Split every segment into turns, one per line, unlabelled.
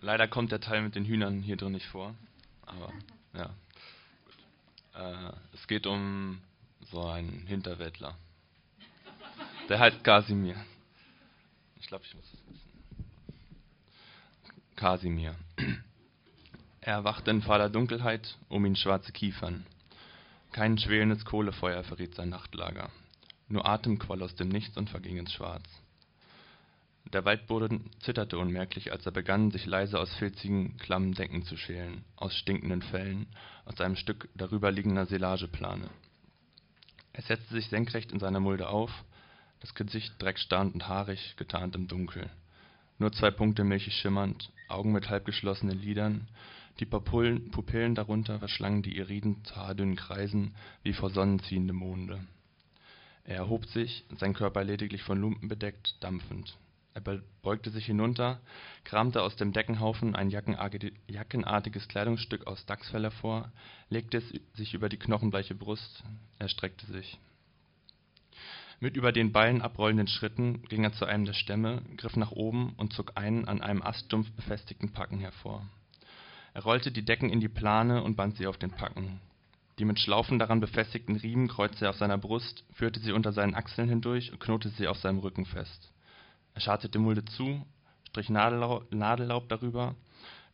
Leider kommt der Teil mit den Hühnern hier drin nicht vor. Aber ja. Äh, es geht um so einen Hinterwäldler. Der heißt Kasimir. Ich glaube, ich muss es wissen. Kasimir. Er erwachte in fahler Dunkelheit, um ihn schwarze Kiefern. Kein schwelendes Kohlefeuer verriet sein Nachtlager. Nur Atem quoll aus dem Nichts und verging ins Schwarz. Der Waldboden zitterte unmerklich, als er begann, sich leise aus filzigen, klammen Decken zu schälen, aus stinkenden Fellen, aus einem Stück darüberliegender Silageplane. Er setzte sich senkrecht in seiner Mulde auf, das Gesicht dreckstarrend und haarig, getarnt im Dunkel. Nur zwei Punkte milchig schimmernd, Augen mit halbgeschlossenen Lidern, die Pupillen, Pupillen darunter verschlangen die iriden, haardünnen Kreisen wie vor Sonnen ziehende Monde. Er erhob sich, sein Körper lediglich von Lumpen bedeckt, dampfend. Er beugte sich hinunter, kramte aus dem Deckenhaufen ein jackenartiges Kleidungsstück aus Dachsfell hervor, legte es sich über die knochenbleiche Brust. Er streckte sich. Mit über den Ballen abrollenden Schritten ging er zu einem der Stämme, griff nach oben und zog einen an einem Aststumpf befestigten Packen hervor. Er rollte die Decken in die Plane und band sie auf den Packen. Die mit Schlaufen daran befestigten Riemen kreuzte er auf seiner Brust, führte sie unter seinen Achseln hindurch und knotete sie auf seinem Rücken fest er scharrte die Mulde zu, strich Nadellaub darüber,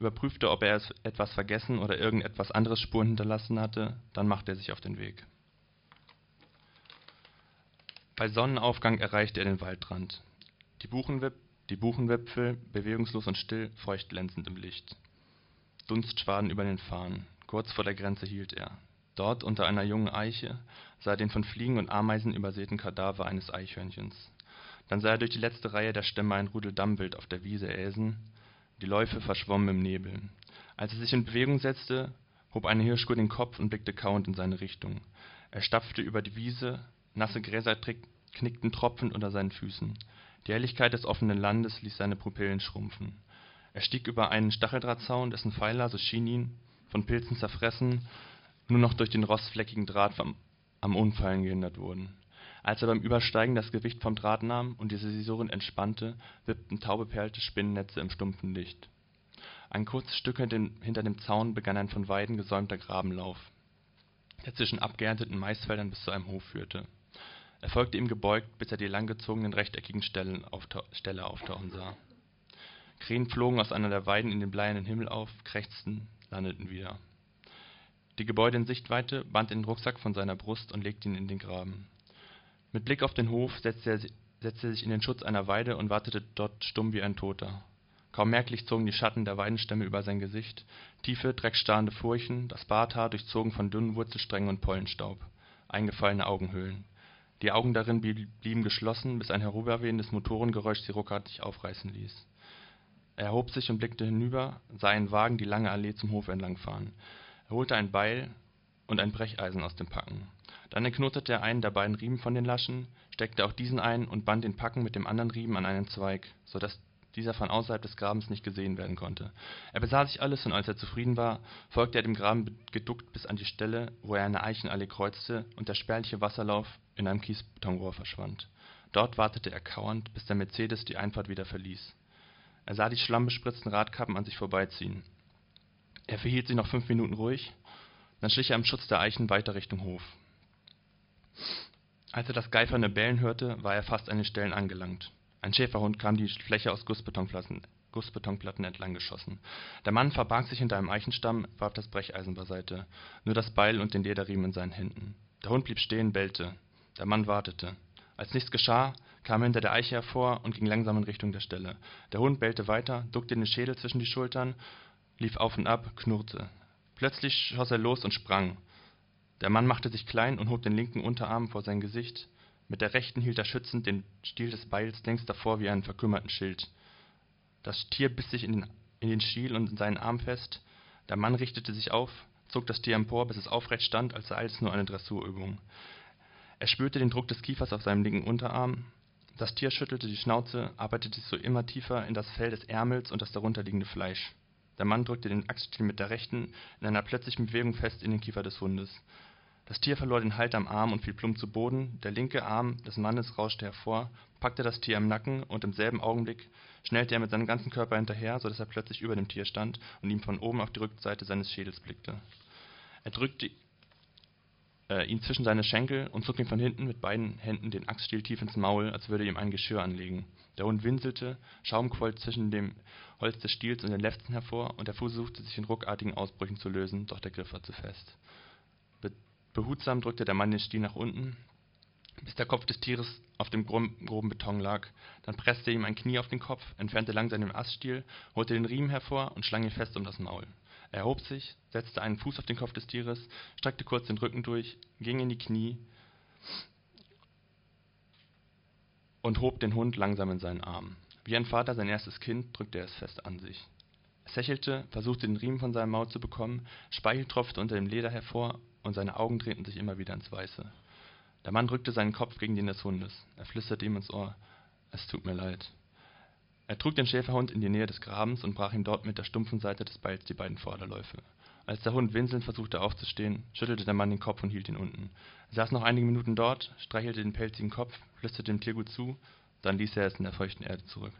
überprüfte, ob er etwas vergessen oder irgendetwas anderes Spuren hinterlassen hatte, dann machte er sich auf den Weg. Bei Sonnenaufgang erreichte er den Waldrand. Die, Buchenwip die Buchenwipfel, bewegungslos und still, feucht glänzend im Licht. Dunstschwaden über den Farnen. Kurz vor der Grenze hielt er. Dort, unter einer jungen Eiche, sah er den von Fliegen und Ameisen übersäten Kadaver eines Eichhörnchens. Dann sah er durch die letzte Reihe der Stämme ein Rudel Dammwild auf der Wiese äsen, die Läufe verschwommen im Nebel. Als er sich in Bewegung setzte, hob eine Hirschkuh den Kopf und blickte kauend in seine Richtung. Er stapfte über die Wiese, nasse Gräser knickten tropfend unter seinen Füßen. Die Helligkeit des offenen Landes ließ seine Pupillen schrumpfen. Er stieg über einen Stacheldrahtzaun, dessen Pfeiler, so schien ihn, von Pilzen zerfressen, nur noch durch den rostfleckigen Draht am Umfallen gehindert wurden als er beim Übersteigen das Gewicht vom Draht nahm und die Sensoren entspannte, wippten taubeperlte Spinnennetze im stumpfen Licht. Ein kurzes Stück hinter dem Zaun begann ein von Weiden gesäumter Grabenlauf, der zwischen abgeernteten Maisfeldern bis zu einem Hof führte. Er folgte ihm gebeugt, bis er die langgezogenen rechteckigen Ställe auftauchen sah. Krähen flogen aus einer der Weiden in den bleiernen Himmel auf, krächzten, landeten wieder. Die Gebäude in Sichtweite band den Rucksack von seiner Brust und legte ihn in den Graben. Mit Blick auf den Hof setzte er sich in den Schutz einer Weide und wartete dort stumm wie ein Toter. Kaum merklich zogen die Schatten der Weidenstämme über sein Gesicht, tiefe, dreckstarrende Furchen, das Barthaar durchzogen von dünnen Wurzelsträngen und Pollenstaub, eingefallene Augenhöhlen. Die Augen darin blieben geschlossen, bis ein herüberwehendes Motorengeräusch sie ruckartig aufreißen ließ. Er erhob sich und blickte hinüber, sah einen Wagen die lange Allee zum Hof entlangfahren. Er holte ein Beil und ein Brecheisen aus dem Packen. Dann erknotete er einen der beiden Riemen von den Laschen, steckte auch diesen ein und band den Packen mit dem anderen Riemen an einen Zweig, so dass dieser von außerhalb des Grabens nicht gesehen werden konnte. Er besah sich alles, und als er zufrieden war, folgte er dem Graben geduckt bis an die Stelle, wo er eine Eichenallee kreuzte und der spärliche Wasserlauf in einem Kiesbetonrohr verschwand. Dort wartete er kauernd, bis der Mercedes die Einfahrt wieder verließ. Er sah die schlammbespritzten Radkappen an sich vorbeiziehen. Er verhielt sich noch fünf Minuten ruhig, dann schlich er im Schutz der Eichen weiter Richtung Hof. Als er das geifernde Bellen hörte, war er fast an den Stellen angelangt. Ein Schäferhund kam die Fläche aus Gussbetonplatten, Gussbetonplatten entlang geschossen. Der Mann verbarg sich hinter einem Eichenstamm, warf das Brecheisen beiseite, nur das Beil und den Lederriemen in seinen Händen. Der Hund blieb stehen, bellte. Der Mann wartete. Als nichts geschah, kam er hinter der Eiche hervor und ging langsam in Richtung der Stelle. Der Hund bellte weiter, duckte den Schädel zwischen die Schultern, lief auf und ab, knurrte. Plötzlich schoss er los und sprang. Der Mann machte sich klein und hob den linken Unterarm vor sein Gesicht, mit der rechten hielt er schützend den Stiel des Beils längst davor wie einen verkümmerten Schild. Das Tier biss sich in den, Stiel und in seinen Arm fest. Der Mann richtete sich auf, zog das Tier empor, bis es aufrecht stand, als sei es nur eine Dressurübung. Er spürte den Druck des Kiefers auf seinem linken Unterarm. Das Tier schüttelte die Schnauze, arbeitete sich so immer tiefer in das Fell des Ärmels und das darunterliegende Fleisch. Der Mann drückte den Axtstiel mit der rechten in einer plötzlichen Bewegung fest in den Kiefer des Hundes. Das Tier verlor den Halt am Arm und fiel plump zu Boden, der linke Arm des Mannes rauschte hervor, packte das Tier am Nacken, und im selben Augenblick schnellte er mit seinem ganzen Körper hinterher, so dass er plötzlich über dem Tier stand und ihm von oben auf die Rückseite seines Schädels blickte. Er drückte äh, ihn zwischen seine Schenkel und zog ihm von hinten mit beiden Händen den Axtstiel tief ins Maul, als würde ihm ein Geschirr anlegen. Der Hund winselte, Schaum quoll zwischen dem Holz des Stiels und den Lefzen hervor, und der Fuß suchte sich in ruckartigen Ausbrüchen zu lösen, doch der Griff war zu fest. Be behutsam drückte der Mann den Stiel nach unten, bis der Kopf des Tieres auf dem groben Beton lag. Dann presste ihm ein Knie auf den Kopf, entfernte langsam den Aststiel, holte den Riemen hervor und schlang ihn fest um das Maul. Er erhob sich, setzte einen Fuß auf den Kopf des Tieres, streckte kurz den Rücken durch, ging in die Knie und hob den Hund langsam in seinen Arm. Wie ein Vater sein erstes Kind drückte er es fest an sich. Es hechelte, versuchte den Riemen von seinem Maul zu bekommen, Speichel tropfte unter dem Leder hervor und seine Augen drehten sich immer wieder ins Weiße. Der Mann drückte seinen Kopf gegen den des Hundes. Er flüsterte ihm ins Ohr, es tut mir leid. Er trug den Schäferhund in die Nähe des Grabens und brach ihm dort mit der stumpfen Seite des Beils die beiden Vorderläufe. Als der Hund winselnd versuchte aufzustehen, schüttelte der Mann den Kopf und hielt ihn unten. Er saß noch einige Minuten dort, streichelte den pelzigen Kopf, flüsterte dem Tier gut zu, dann ließ er es in der feuchten Erde zurück